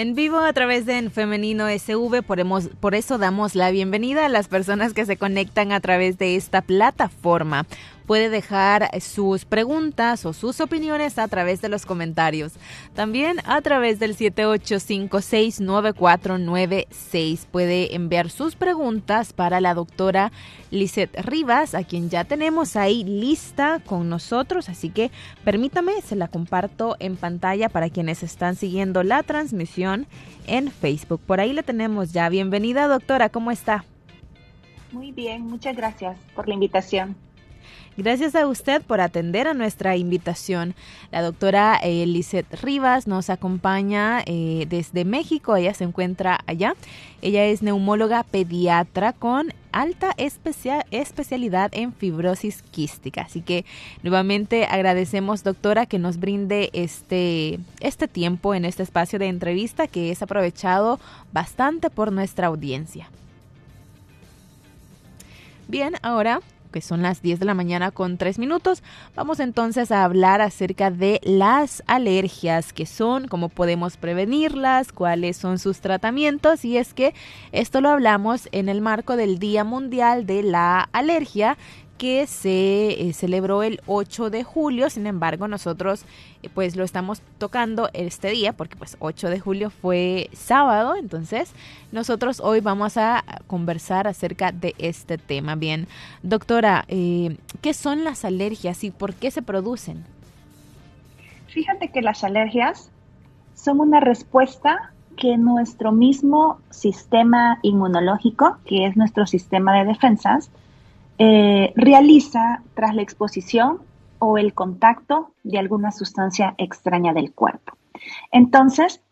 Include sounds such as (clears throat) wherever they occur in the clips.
En vivo a través de en Femenino SV, por, eso damos la bienvenida a las personas que se conectan a través de esta plataforma puede dejar sus preguntas o sus opiniones a través de los comentarios. También a través del 78569496 puede enviar sus preguntas para la doctora Lisette Rivas, a quien ya tenemos ahí lista con nosotros, así que permítame, se la comparto en pantalla para quienes están siguiendo la transmisión en Facebook. Por ahí la tenemos ya. Bienvenida, doctora, ¿cómo está? Muy bien, muchas gracias por la invitación. Gracias a usted por atender a nuestra invitación. La doctora eh, Rivas nos acompaña eh, desde México. Ella se encuentra allá. Ella es neumóloga pediatra con alta especialidad en fibrosis quística. Así que nuevamente agradecemos, doctora, que nos brinde este, este tiempo en este espacio de entrevista que es aprovechado bastante por nuestra audiencia. Bien, ahora que son las 10 de la mañana con 3 minutos. Vamos entonces a hablar acerca de las alergias, que son, cómo podemos prevenirlas, cuáles son sus tratamientos y es que esto lo hablamos en el marco del Día Mundial de la Alergia que se eh, celebró el 8 de julio, sin embargo nosotros eh, pues lo estamos tocando este día porque pues 8 de julio fue sábado, entonces nosotros hoy vamos a conversar acerca de este tema. Bien, doctora, eh, ¿qué son las alergias y por qué se producen? Fíjate que las alergias son una respuesta que nuestro mismo sistema inmunológico, que es nuestro sistema de defensas, eh, realiza tras la exposición o el contacto de alguna sustancia extraña del cuerpo. Entonces,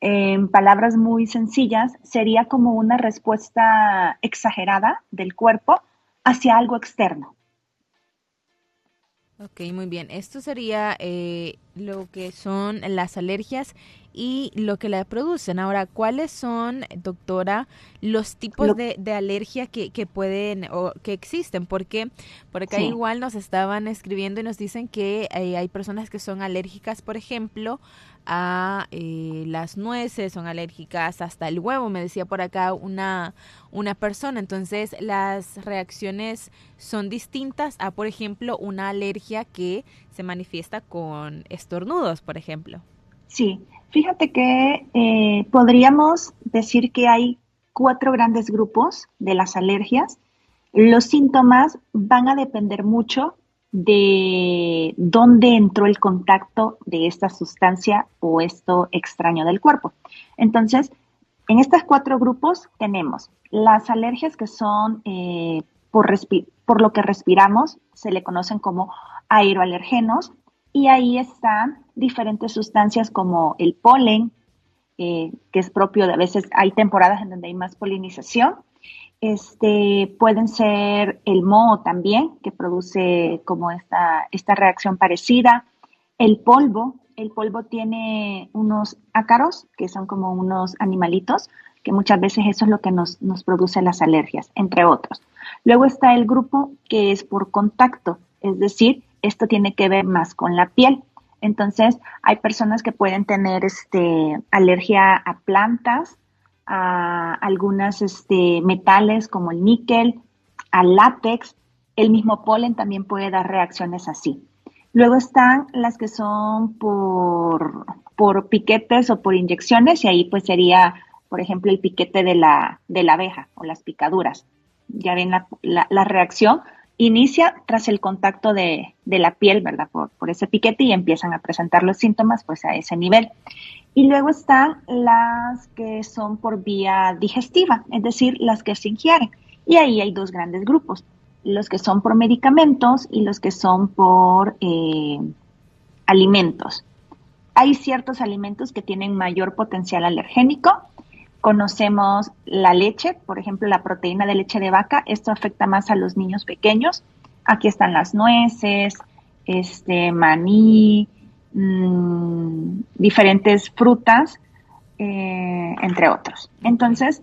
en palabras muy sencillas, sería como una respuesta exagerada del cuerpo hacia algo externo. Ok, muy bien. Esto sería eh, lo que son las alergias y lo que la producen. Ahora, ¿cuáles son, doctora, los tipos de, de, alergia que, que, pueden o que existen? Porque por acá igual nos estaban escribiendo y nos dicen que eh, hay personas que son alérgicas, por ejemplo, a eh, las nueces, son alérgicas hasta el huevo, me decía por acá una, una persona. Entonces, las reacciones son distintas a, por ejemplo, una alergia que se manifiesta con estornudos, por ejemplo. Sí, fíjate que eh, podríamos decir que hay cuatro grandes grupos de las alergias. Los síntomas van a depender mucho de dónde entró el contacto de esta sustancia o esto extraño del cuerpo. Entonces, en estos cuatro grupos tenemos las alergias que son eh, por, lo que respiramos, se le conocen como aeroalergenos, y ahí están diferentes sustancias como el polen, eh, que es propio de a veces, hay temporadas en donde hay más polinización. Este, pueden ser el moho también, que produce como esta, esta reacción parecida. El polvo, el polvo tiene unos ácaros, que son como unos animalitos, que muchas veces eso es lo que nos, nos produce las alergias, entre otros. Luego está el grupo que es por contacto, es decir, esto tiene que ver más con la piel. Entonces, hay personas que pueden tener este, alergia a plantas, a algunos este, metales como el níquel, al látex. El mismo polen también puede dar reacciones así. Luego están las que son por, por piquetes o por inyecciones y ahí pues sería, por ejemplo, el piquete de la, de la abeja o las picaduras. Ya ven la, la reacción, inicia tras el contacto de, la piel, ¿verdad? Por, por, ese piquete y empiezan a presentar los síntomas pues a ese nivel. Y luego están las que son por vía digestiva, es decir, las que se ingieren. Y ahí hay dos grandes grupos, los que son por medicamentos y los que son por eh, alimentos. Hay ciertos alimentos que tienen mayor potencial alergénico, Conocemos la leche, por ejemplo, la proteína de leche de vaca. Esto afecta más a los niños pequeños. Aquí están las nueces, este maní, mmm, diferentes frutas, eh, entre otros. Entonces,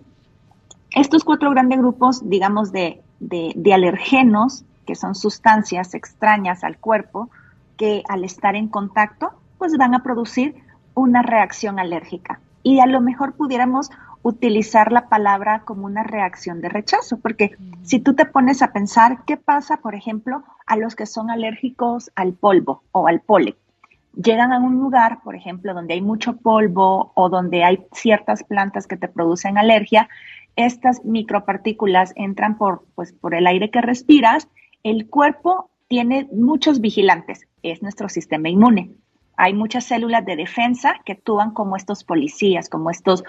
estos cuatro grandes grupos, digamos, de, de alergenos, que son sustancias extrañas al cuerpo, que al estar en contacto, pues van a producir una reacción alérgica. Y a lo mejor pudiéramos utilizar la palabra como una reacción de rechazo, porque si tú te pones a pensar qué pasa, por ejemplo, a los que son alérgicos al polvo o al polen, llegan a un lugar, por ejemplo, donde hay mucho polvo o donde hay ciertas plantas que te producen alergia, estas micropartículas entran por, pues, por el aire que respiras, el cuerpo tiene muchos vigilantes, es nuestro sistema inmune hay muchas células de defensa que actúan como estos policías, como estos,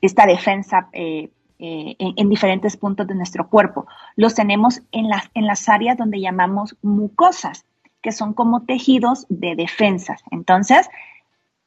esta defensa eh, eh, en, diferentes puntos de nuestro cuerpo. Los tenemos en las, en las áreas donde llamamos mucosas, que son como tejidos de defensas. Entonces,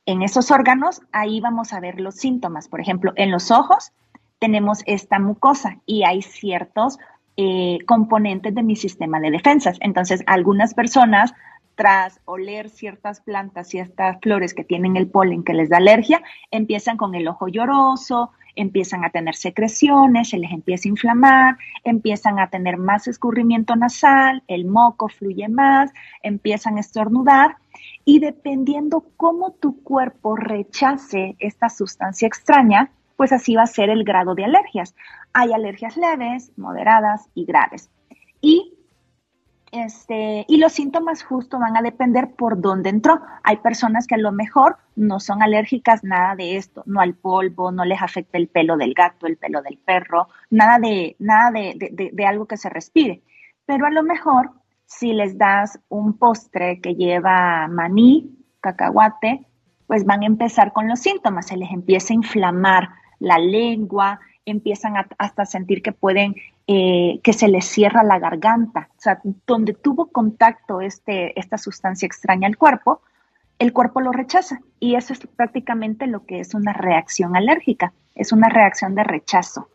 en esos órganos, ahí vamos a ver los síntomas. Por ejemplo, en los ojos tenemos esta mucosa y hay ciertos eh, componentes de mi sistema de defensas. Entonces, algunas personas tras oler ciertas plantas, ciertas flores que tienen el polen que les da alergia, empiezan con el ojo lloroso, empiezan a tener secreciones, se les empieza a inflamar, empiezan a tener más escurrimiento nasal, el moco fluye más, empiezan a estornudar y dependiendo cómo tu cuerpo rechace esta sustancia extraña, pues así va a ser el grado de alergias. Hay alergias leves, moderadas y graves. Y este, y los síntomas justo van a depender por dónde entró. Hay personas que a lo mejor no son alérgicas nada de esto, no al polvo, no les afecta el pelo del gato, el pelo del perro, nada de, nada de, de algo que se respire. Pero a lo mejor si les das un postre que lleva maní, cacahuate, pues van a empezar con los síntomas, se les empieza a inflamar la lengua, empiezan a, hasta sentir que pueden, eh, que se les cierra la garganta. O sea, donde tuvo contacto este, esta sustancia extraña al cuerpo, el cuerpo lo rechaza. Y eso es prácticamente lo que es una reacción alérgica, es una reacción de rechazo.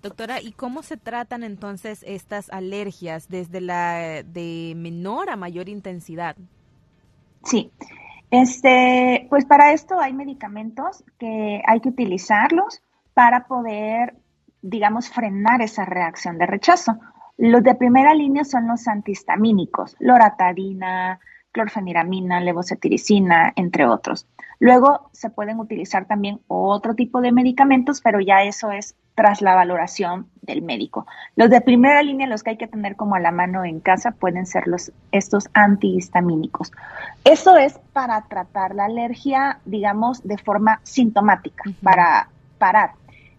Doctora, ¿y cómo se tratan entonces estas alergias desde la de menor a mayor intensidad? Sí, este, pues para esto hay medicamentos que hay que utilizarlos para poder, digamos, frenar esa reacción de rechazo. Los de primera línea son los antihistamínicos, loratadina, clorfeniramina, levocetiricina, entre otros. Luego se pueden utilizar también otro tipo de medicamentos, pero ya eso es tras la valoración del médico. Los de primera línea, los que hay que tener como a la mano en casa, pueden ser los, estos antihistamínicos. Eso es para tratar la alergia, digamos, de forma sintomática, para parar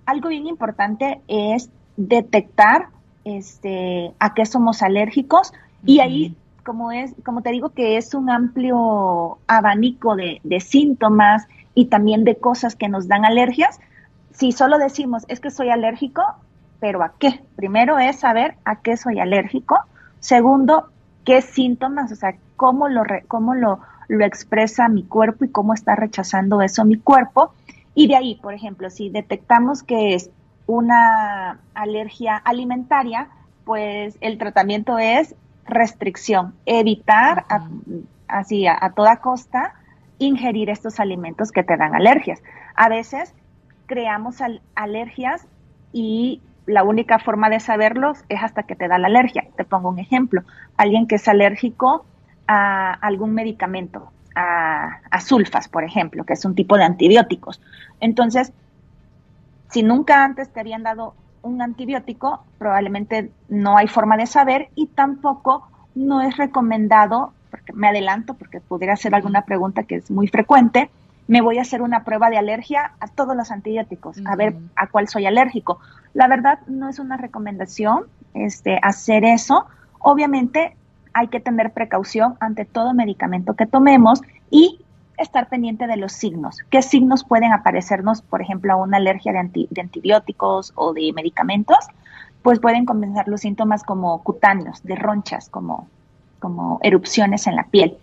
algo bien importante es detectar este, a qué somos alérgicos y ahí, como, es, como te digo, que es un amplio abanico de, de síntomas y también de cosas que nos dan alergias, si solo decimos es que soy alérgico, pero ¿a qué? Primero es saber a qué soy alérgico. Segundo, qué síntomas, o sea, cómo lo, cómo lo, lo expresa mi cuerpo y cómo está rechazando eso mi cuerpo. Y de ahí, por ejemplo, si detectamos que es una alergia alimentaria, pues el tratamiento es restricción, evitar así a, toda costa ingerir estos alimentos que te dan alergias. A veces creamos alergias y la única forma de saberlos es hasta que te da la alergia. Te pongo un ejemplo. Alguien que es alérgico a algún medicamento, a, sulfas, por ejemplo, que es un tipo de antibióticos. Entonces, si nunca antes te habían dado un antibiótico, probablemente no hay forma de saber y tampoco no es recomendado, porque me adelanto, porque pudiera hacer alguna pregunta que es muy frecuente, me voy a hacer una prueba de alergia a todos los antibióticos, a ver a cuál soy alérgico. La verdad no es una recomendación este, hacer eso. Obviamente hay que tener precaución ante todo medicamento que tomemos y estar pendiente de los signos. ¿Qué signos pueden aparecernos, por ejemplo, a una alergia de, antibióticos o de medicamentos? Pues pueden comenzar los síntomas como cutáneos, de ronchas, como, como erupciones en la piel.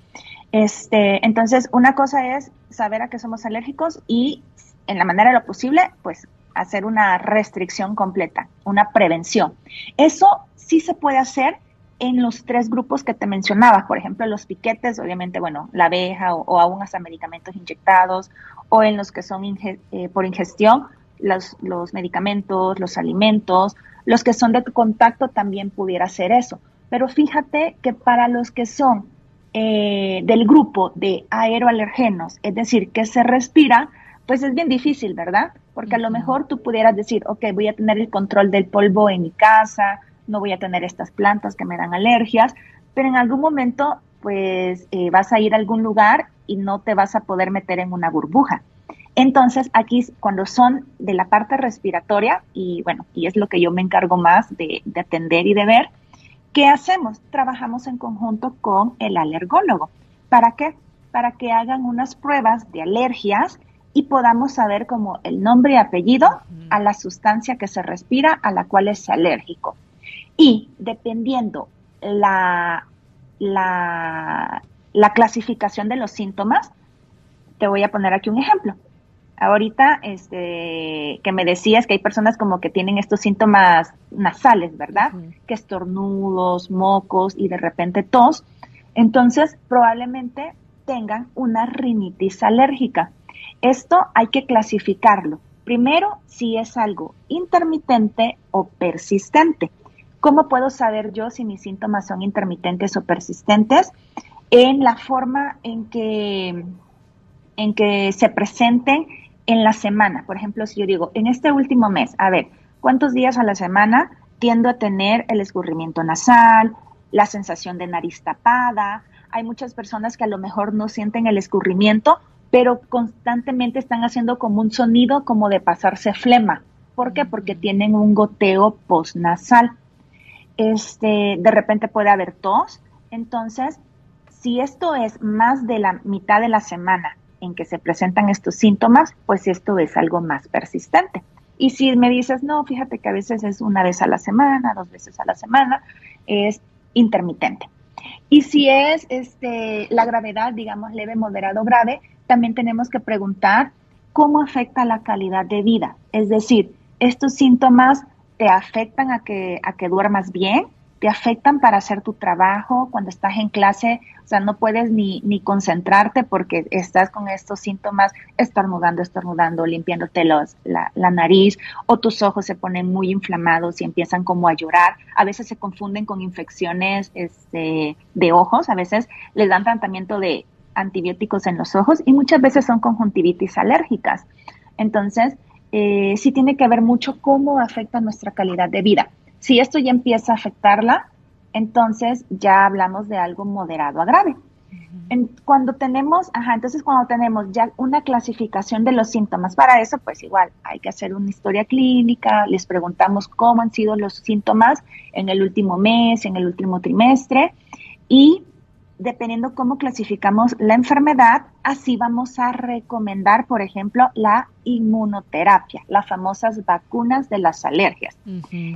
Este, entonces, una cosa es saber a qué somos alérgicos y en la manera de lo posible, pues hacer una restricción completa, una prevención. Eso sí se puede hacer en los tres grupos que te mencionaba, por ejemplo, los piquetes, obviamente, bueno, la abeja o, aún hasta medicamentos inyectados, o en los que son eh, por ingestión, los, los medicamentos, los alimentos, los que son de contacto también pudiera ser eso. Pero fíjate que para los que son eh, del grupo de aeroalergenos, es decir, que se respira, pues es bien difícil, ¿verdad? Porque a lo mejor tú pudieras decir, ok, voy a tener el control del polvo en mi casa, no voy a tener estas plantas que me dan alergias, pero en algún momento pues eh, vas a ir a algún lugar y no te vas a poder meter en una burbuja. Entonces, aquí cuando son de la parte respiratoria, y bueno, y es lo que yo me encargo más de, de atender y de ver, ¿qué hacemos? Trabajamos en conjunto con el alergólogo. ¿Para qué? Para que hagan unas pruebas de alergias y podamos saber como el nombre y apellido a la sustancia que se respira a la cual es alérgico. Y dependiendo la, la, clasificación de los síntomas, te voy a poner aquí un ejemplo. Ahorita, este, que me decías que hay personas como que tienen estos síntomas nasales, ¿verdad? Que estornudos, mocos y de repente tos. Entonces, probablemente tengan una rinitis alérgica. Esto hay que clasificarlo. Primero, si es algo intermitente o persistente. ¿Cómo puedo saber yo si mis síntomas son intermitentes o persistentes? En la forma en que, en que se presenten en la semana. Por ejemplo, si yo digo, en este último mes, a ver, ¿cuántos días a la semana tiendo a tener el escurrimiento nasal, la sensación de nariz tapada? Hay muchas personas que a lo mejor no sienten el escurrimiento, pero constantemente están haciendo como un sonido como de pasarse flema. ¿Por qué? Porque tienen un goteo postnasal este, de repente puede haber tos. Entonces, si esto es más de la mitad de la semana en que se presentan estos síntomas, pues esto es algo más persistente. Y si me dices, no, fíjate que a veces es una vez a la semana, dos veces a la semana, es intermitente. Y si es este, la gravedad, digamos, leve, moderado, grave, también tenemos que preguntar cómo afecta la calidad de vida. Es decir, estos síntomas te afectan a que, a que duermas bien, te afectan para hacer tu trabajo, cuando estás en clase, o sea, no puedes ni, ni concentrarte porque estás con estos síntomas, estornudando, estornudando, limpiándote los, la, la, nariz, o tus ojos se ponen muy inflamados y empiezan como a llorar. A veces se confunden con infecciones este, de ojos, a veces les dan tratamiento de antibióticos en los ojos y muchas veces son conjuntivitis alérgicas. Entonces, eh, sí tiene que ver mucho cómo afecta nuestra calidad de vida. Si esto ya empieza a afectarla, entonces ya hablamos de algo moderado a grave. cuando tenemos, ajá, entonces cuando tenemos ya una clasificación de los síntomas, para eso pues igual hay que hacer una historia clínica, les preguntamos cómo han sido los síntomas en el último mes, en el último trimestre y dependiendo cómo clasificamos la enfermedad, así vamos a recomendar, por ejemplo, la inmunoterapia, las famosas vacunas de las alergias.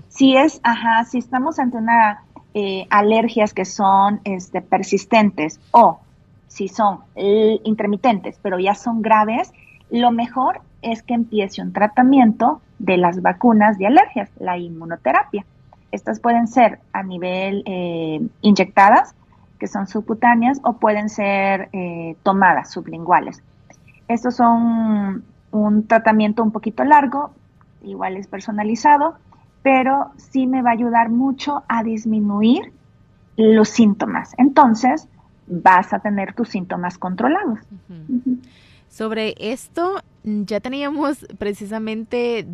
Si es, ajá, si estamos ante una eh, alergias que son este, persistentes o si son eh, intermitentes, pero ya son graves, lo mejor es que empiece un tratamiento de las vacunas de alergias, la inmunoterapia. Estas pueden ser a nivel eh, inyectadas que son subcutáneas o pueden ser eh, tomadas sublinguales. Estos son un tratamiento un poquito largo, igual es personalizado, pero sí me va a ayudar mucho a disminuir los síntomas. Entonces, vas a tener tus síntomas controlados. Sobre esto, ya teníamos precisamente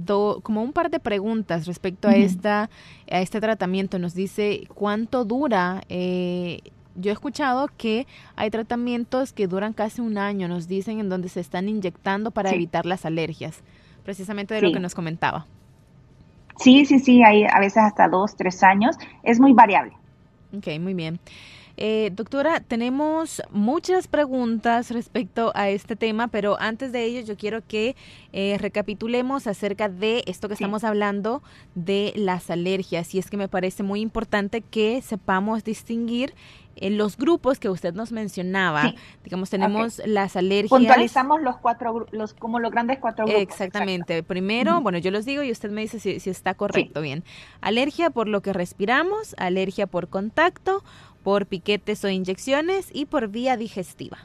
como un par de preguntas respecto a, esta, a este tratamiento. Nos dice cuánto dura eh, yo he escuchado que hay tratamientos que duran casi un año, nos dicen, en donde se están inyectando para evitar las alergias, precisamente de lo que nos comentaba. Sí, sí, sí, hay a veces hasta dos, tres años, es muy variable. Ok, muy bien. Eh, doctora, tenemos muchas preguntas respecto a este tema, pero antes de ello yo quiero que eh, recapitulemos acerca de esto que estamos hablando de las alergias. Y es que me parece muy importante que sepamos distinguir en los grupos que usted nos mencionaba, digamos, tenemos las alergias. Puntualizamos los cuatro, los, como los grandes cuatro grupos. Exactamente. Primero, bueno, yo los digo y usted me dice si, está correcto. Bien. Alergia por lo que respiramos, alergia por contacto, por piquetes o inyecciones y por vía digestiva.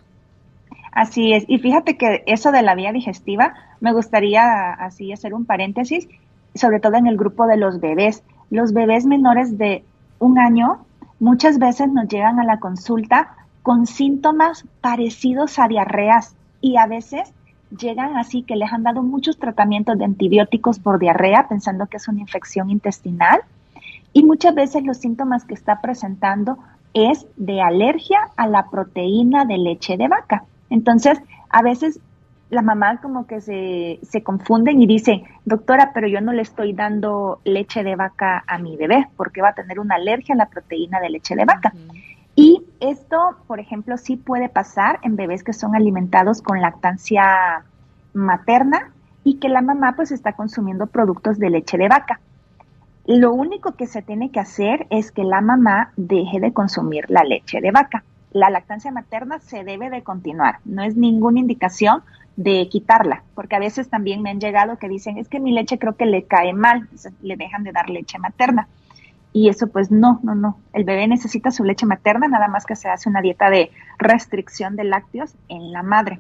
Así es. Y fíjate que eso de la vía digestiva, me gustaría así hacer un paréntesis, sobre todo en el grupo de los bebés. Los bebés menores de un año Muchas veces nos llegan a la consulta con síntomas parecidos a diarreas y a veces llegan así que les han dado muchos tratamientos de antibióticos por diarrea pensando que es una infección intestinal y muchas veces los síntomas que está presentando es de alergia a la proteína de leche de vaca. Entonces, a veces la mamá como que se, se confunden y dicen, doctora, pero yo no le estoy dando leche de vaca a mi bebé porque va a tener una alergia a la proteína de leche de vaca. Y esto, por ejemplo, sí puede pasar en bebés que son alimentados con lactancia materna y que la mamá pues está consumiendo productos de leche de vaca. Lo único que se tiene que hacer es que la mamá deje de consumir la leche de vaca. La lactancia materna se debe de continuar, no es ninguna indicación de quitarla, porque a veces también me han llegado que dicen, es que mi leche creo que le cae mal, le dejan de dar leche materna. Y eso pues no, no, no. El bebé necesita su leche materna, nada más que se hace una dieta de restricción de lácteos en la madre.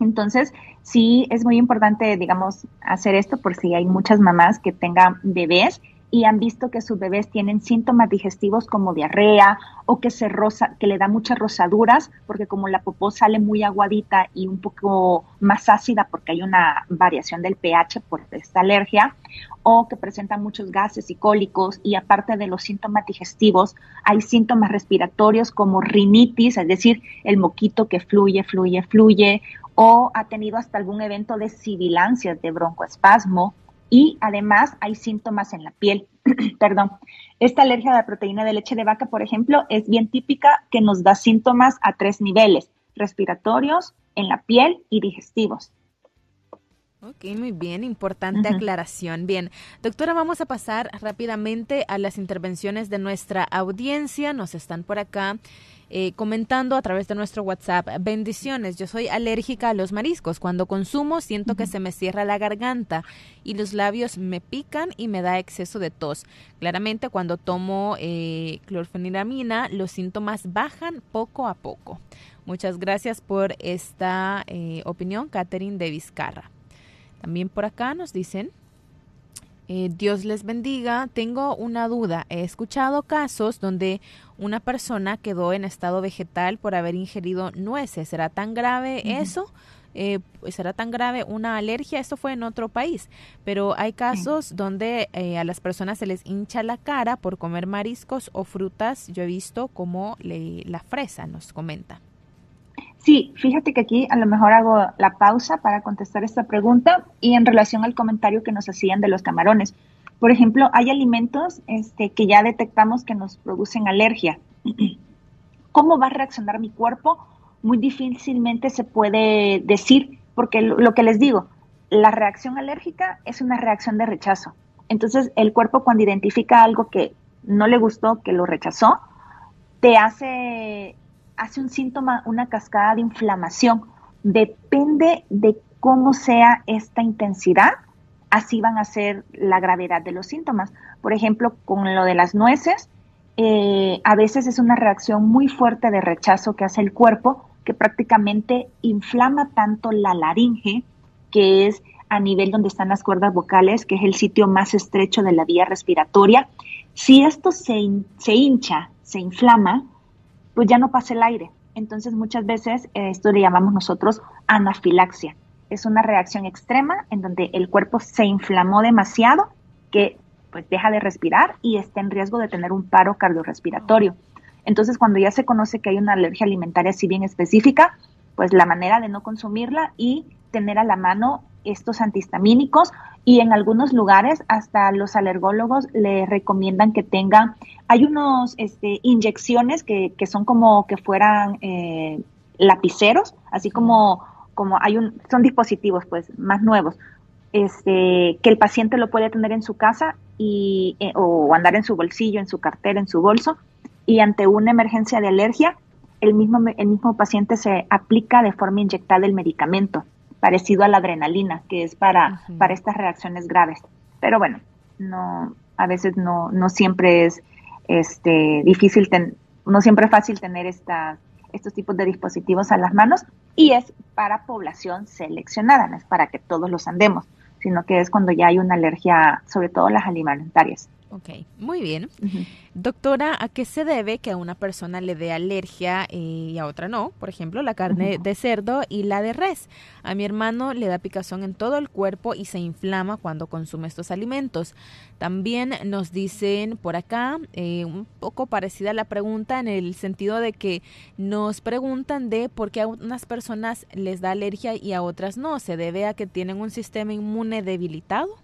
Entonces, sí es muy importante, digamos, hacer esto por si hay muchas mamás que tengan bebés y han visto que sus bebés tienen síntomas digestivos como diarrea o que se rosa, que le da muchas rosaduras, porque como la popó sale muy aguadita y un poco más ácida porque hay una variación del pH por esta alergia, o que presentan muchos gases y cólicos y aparte de los síntomas digestivos, hay síntomas respiratorios como rinitis, es decir, el moquito que fluye, fluye, fluye, o ha tenido hasta algún evento de sibilancias, de broncoespasmo, y además hay síntomas en la piel. (clears throat) Perdón. Esta alergia a la proteína de leche de vaca, por ejemplo, es bien típica que nos da síntomas a tres niveles, respiratorios, en la piel y digestivos. Ok, muy bien, importante aclaración. Bien, doctora, vamos a pasar rápidamente a las intervenciones de nuestra audiencia. Nos están por acá eh, comentando a través de nuestro WhatsApp. Bendiciones, yo soy alérgica a los mariscos. Cuando consumo siento que se me cierra la garganta y los labios me pican y me da exceso de tos. Claramente cuando tomo eh, clorfeniramina los síntomas bajan poco a poco. Muchas gracias por esta eh, opinión, Catherine de Vizcarra. También por acá nos dicen, eh, Dios les bendiga. Tengo una duda. He escuchado casos donde una persona quedó en estado vegetal por haber ingerido nueces. ¿Será tan grave eso? Eh, ¿Será tan grave una alergia? Esto fue en otro país, pero hay casos donde eh, a las personas se les hincha la cara por comer mariscos o frutas. Yo he visto como la fresa nos comenta. Sí, fíjate que aquí a lo mejor hago la pausa para contestar esta pregunta y en relación al comentario que nos hacían de los camarones. Por ejemplo, hay alimentos este, que ya detectamos que nos producen alergia. (clears throat) ¿Cómo va a reaccionar mi cuerpo? Muy difícilmente se puede decir, porque lo, que les digo, la reacción alérgica es una reacción de rechazo. Entonces, el cuerpo cuando identifica algo que no le gustó, que lo rechazó, te hace hace un síntoma, una cascada de inflamación. Depende de cómo sea esta intensidad, así van a ser la gravedad de los síntomas. Por ejemplo, con lo de las nueces, eh, a veces es una reacción muy fuerte de rechazo que hace el cuerpo, que prácticamente inflama tanto la laringe, que es a nivel donde están las cuerdas vocales, que es el sitio más estrecho de la vía respiratoria. Si esto se, se hincha, se inflama, pues ya no pasa el aire. Entonces muchas veces eh, esto le llamamos nosotros anafilaxia. Es una reacción extrema en donde el cuerpo se inflamó demasiado que pues deja de respirar y está en riesgo de tener un paro cardiorrespiratorio. Entonces cuando ya se conoce que hay una alergia alimentaria así bien específica, pues la manera de no consumirla y tener a la mano estos antihistamínicos y en algunos lugares hasta los alergólogos le recomiendan que tengan, hay unos este, inyecciones que, que son como que fueran eh, lapiceros, así como, como hay un, son dispositivos pues más nuevos, este, que el paciente lo puede tener en su casa y, eh, o andar en su bolsillo, en su cartera, en su bolso y ante una emergencia de alergia, el mismo, el mismo paciente se aplica de forma inyectada el medicamento, parecido a la adrenalina, que es para, para estas reacciones graves. Pero bueno, no, a veces no, no siempre es este, difícil, no siempre es fácil tener esta, estos tipos de dispositivos a las manos y es para población seleccionada, no es para que todos los andemos, sino que es cuando ya hay una alergia, sobre todo las alimentarias. Ok, muy bien. Doctora, ¿a qué se debe que a una persona le dé alergia eh, y a otra no? Por ejemplo, la carne de cerdo y la de res. A mi hermano le da picazón en todo el cuerpo y se inflama cuando consume estos alimentos. También nos dicen por acá, eh, un poco parecida a la pregunta en el sentido de que nos preguntan de por qué a unas personas les da alergia y a otras no. ¿Se debe a que tienen un sistema inmune debilitado?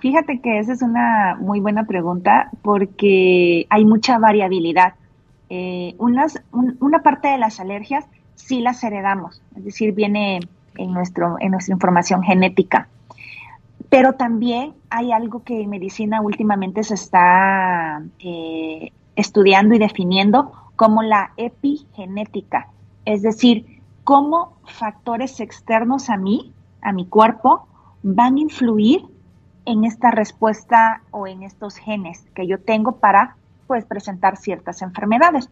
Fíjate que esa es una muy buena pregunta porque hay mucha variabilidad. Eh, una parte de las alergias sí las heredamos, es decir, viene en, nuestro, nuestra información genética. Pero también hay algo que en medicina últimamente se está eh, estudiando y definiendo como la epigenética, es decir, cómo factores externos a mí, a mi cuerpo, van a influir en esta respuesta o en estos genes que yo tengo para pues presentar ciertas enfermedades.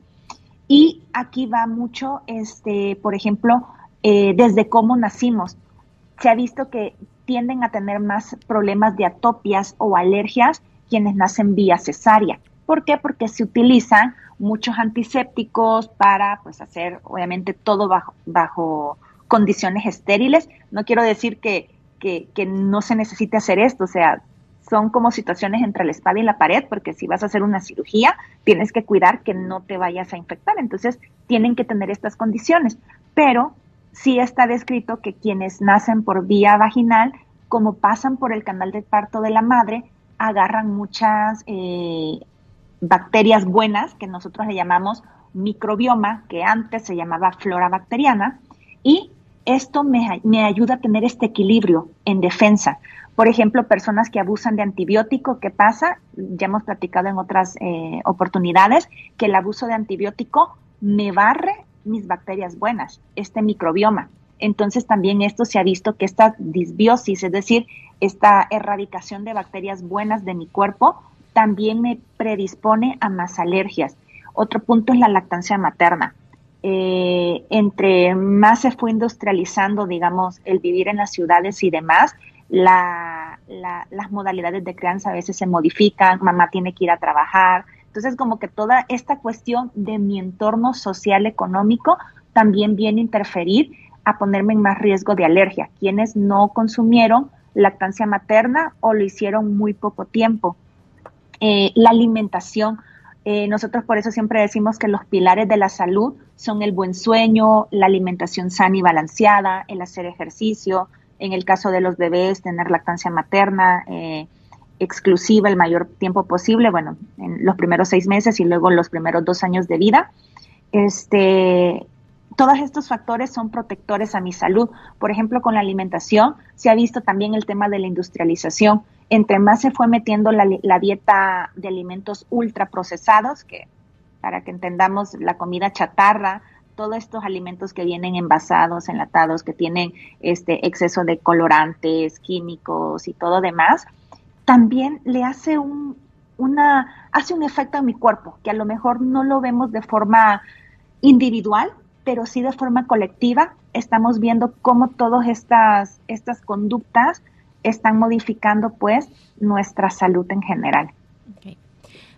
Y aquí va mucho, este, por ejemplo, eh, desde cómo nacimos. Se ha visto que tienden a tener más problemas de atopias o alergias quienes nacen vía cesárea. ¿Por qué? Porque se utilizan muchos antisépticos para pues hacer obviamente todo bajo, bajo condiciones estériles. No quiero decir que que, no se necesite hacer esto, o sea, son como situaciones entre la espada y la pared, porque si vas a hacer una cirugía, tienes que cuidar que no te vayas a infectar. Entonces, tienen que tener estas condiciones. Pero sí está descrito que quienes nacen por vía vaginal, como pasan por el canal de parto de la madre, agarran muchas eh, bacterias buenas, que nosotros le llamamos microbioma, que antes se llamaba flora bacteriana, y esto me, ayuda a tener este equilibrio en defensa. Por ejemplo, personas que abusan de antibiótico, ¿qué pasa? Ya hemos platicado en otras eh, oportunidades que el abuso de antibiótico me barre mis bacterias buenas, este microbioma. Entonces también esto se ha visto que esta disbiosis, es decir, esta erradicación de bacterias buenas de mi cuerpo, también me predispone a más alergias. Otro punto es la lactancia materna. Eh, entre más se fue industrializando, digamos, el vivir en las ciudades y demás, las modalidades de crianza a veces se modifican, mamá tiene que ir a trabajar. Entonces, como que toda esta cuestión de mi entorno social económico también viene a interferir a ponerme en más riesgo de alergia. Quienes no consumieron lactancia materna o lo hicieron muy poco tiempo. Eh, la alimentación, eh, nosotros por eso siempre decimos que los pilares de la salud son el buen sueño, la alimentación sana y balanceada, el hacer ejercicio, en el caso de los bebés, tener lactancia materna eh, exclusiva el mayor tiempo posible, bueno, en los primeros seis meses y luego los primeros dos años de vida. Este, todos estos factores son protectores a mi salud. Por ejemplo, con la alimentación se ha visto también el tema de la industrialización entre más se fue metiendo la, dieta de alimentos ultraprocesados, que para que entendamos la comida chatarra, todos estos alimentos que vienen envasados, enlatados, que tienen este exceso de colorantes, químicos y todo demás, también le hace un, una, hace un efecto en mi cuerpo, que a lo mejor no lo vemos de forma individual, pero sí de forma colectiva. Estamos viendo cómo todas estas, estas conductas están modificando pues nuestra salud en general.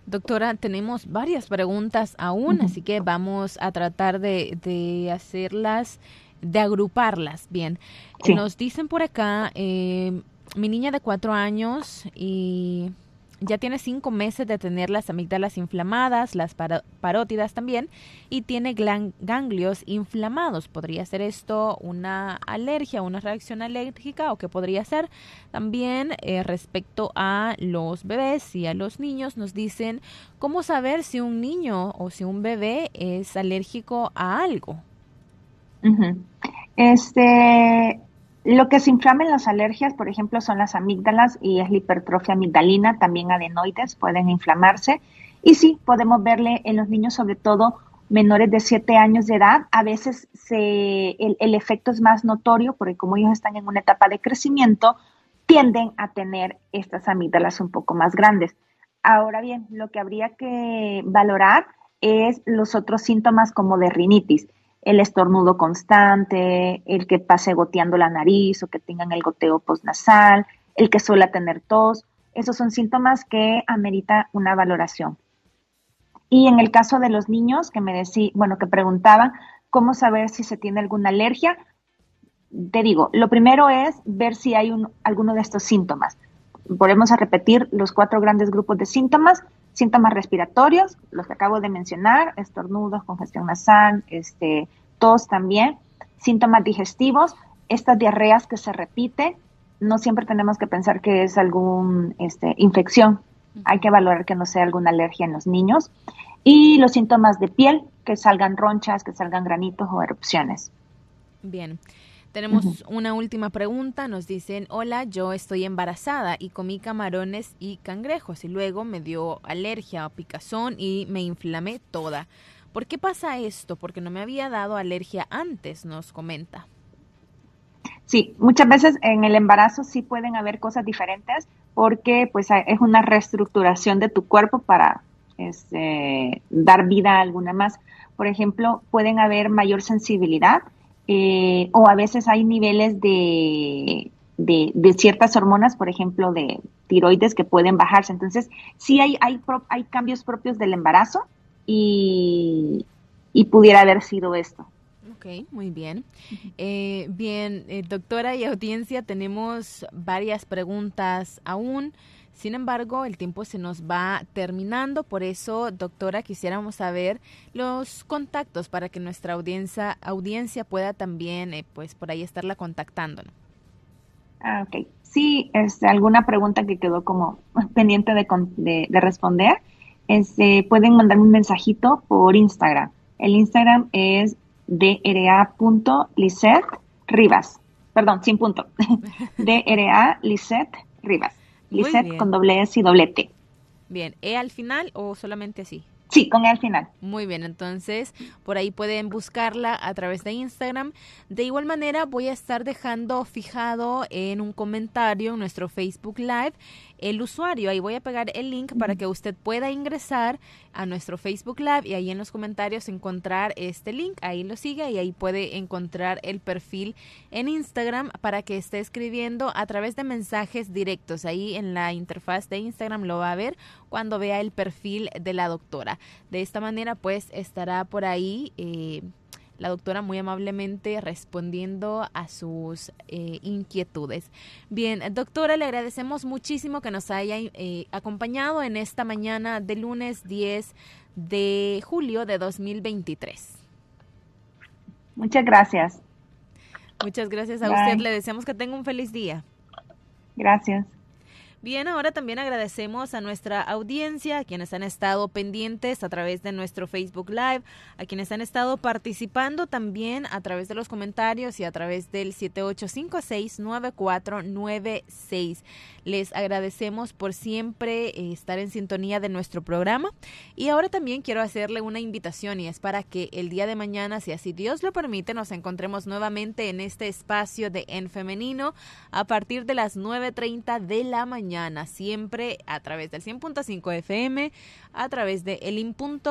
Doctora, tenemos varias preguntas aún, así que vamos a tratar de, hacerlas, de agruparlas bien. Nos dicen por acá, eh, mi niña de cuatro años y ya tiene cinco meses de tener las amígdalas inflamadas, las parótidas también, y tiene ganglios inflamados. ¿Podría ser esto una alergia, una reacción alérgica o qué podría ser? También eh, respecto a los bebés y a los niños nos dicen cómo saber si un niño o si un bebé es alérgico a algo. Este, lo que se inflama en las alergias, por ejemplo, son las amígdalas y es la hipertrofia amigdalina, también adenoides pueden inflamarse. Y sí, podemos verle en los niños, sobre todo menores de 7 años de edad, a veces se, el, el, efecto es más notorio porque como ellos están en una etapa de crecimiento, tienden a tener estas amígdalas un poco más grandes. Ahora bien, lo que habría que valorar es los otros síntomas como de rinitis, el estornudo constante, el que pase goteando la nariz o que tengan el goteo postnasal, el que suele tener tos. Esos son síntomas que amerita una valoración. Y en el caso de los niños que me decía, bueno, que preguntaban cómo saber si se tiene alguna alergia, te digo, lo primero es ver si hay un, alguno de estos síntomas. Volvemos a repetir los cuatro grandes grupos de síntomas. Síntomas respiratorios, los que acabo de mencionar, estornudos, congestión nasal, este, tos también. Síntomas digestivos, estas diarreas que se repiten, no siempre tenemos que pensar que es alguna este, infección, hay que valorar que no sea alguna alergia en los niños. Y los síntomas de piel, que salgan ronchas, que salgan granitos o erupciones. Bien. Tenemos una última pregunta. Nos dicen, hola, yo estoy embarazada y comí camarones y cangrejos y luego me dio alergia o picazón y me inflamé toda. ¿Por qué pasa esto? Porque no me había dado alergia antes, nos comenta. Sí, muchas veces en el embarazo sí pueden haber cosas diferentes porque pues es una reestructuración de tu cuerpo para este, dar vida a alguna más. Por ejemplo, pueden haber mayor sensibilidad eh, o a veces hay niveles de, de, ciertas hormonas, por ejemplo, de tiroides que pueden bajarse. Entonces, sí hay, hay, hay cambios propios del embarazo y, y pudiera haber sido esto. Ok, muy bien. Eh, bien, eh, doctora y audiencia, tenemos varias preguntas aún. Sin embargo, el tiempo se nos va terminando, por eso, doctora, quisiéramos saber los contactos para que nuestra audiencia, audiencia pueda también, eh, pues, por ahí estarla contactando. Ah, ok. Sí, este, alguna pregunta que quedó como (laughs) pendiente de, de, responder, este, pueden mandarme un mensajito por Instagram. El Instagram es dra.lisset Rivas. Perdón, sin punto. (laughs) dra Lisset Rivas. Lisset con doble S y doble T. Bien, ¿E al final o solamente así? Sí, con E al final. Muy bien, entonces por ahí pueden buscarla a través de Instagram. De igual manera voy a estar dejando fijado en un comentario en nuestro Facebook Live el usuario. Ahí voy a pegar el link para que usted pueda ingresar a nuestro Facebook Live y ahí en los comentarios encontrar este link. Ahí lo sigue y ahí puede encontrar el perfil en Instagram para que esté escribiendo a través de mensajes directos. Ahí en la interfaz de Instagram lo va a ver cuando vea el perfil de la doctora. De esta manera pues estará por ahí. Eh, la doctora muy amablemente respondiendo a sus eh, inquietudes. Bien, doctora, le agradecemos muchísimo que nos haya eh, acompañado en esta mañana de lunes 10 de julio de 2023. Muchas gracias. Muchas gracias a usted. Le deseamos que tenga un feliz día. Gracias. Bien, ahora también agradecemos a nuestra audiencia, a quienes han estado pendientes a través de nuestro Facebook Live, a quienes han estado participando también a través de los comentarios y a través del 78569496. Les agradecemos por siempre eh, estar en sintonía de nuestro programa y ahora también quiero hacerle una invitación y es para que el día de mañana, si así Dios lo permite, nos encontremos nuevamente en este espacio de En Femenino a partir de las 9.30 de la mañana siempre a través del 100.5 FM, a través de elin.org.sv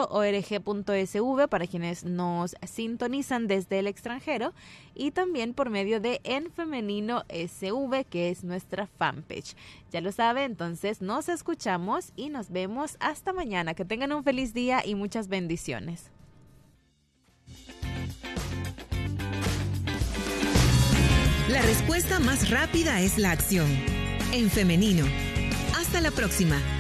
para quienes nos sintonizan desde el extranjero y también por medio de En Femenino SV, que es nuestra fanpage. Ya lo sabe, entonces nos escuchamos y nos vemos hasta mañana. Que tengan un feliz día y muchas bendiciones. La respuesta más rápida es la acción en femenino. Hasta la próxima.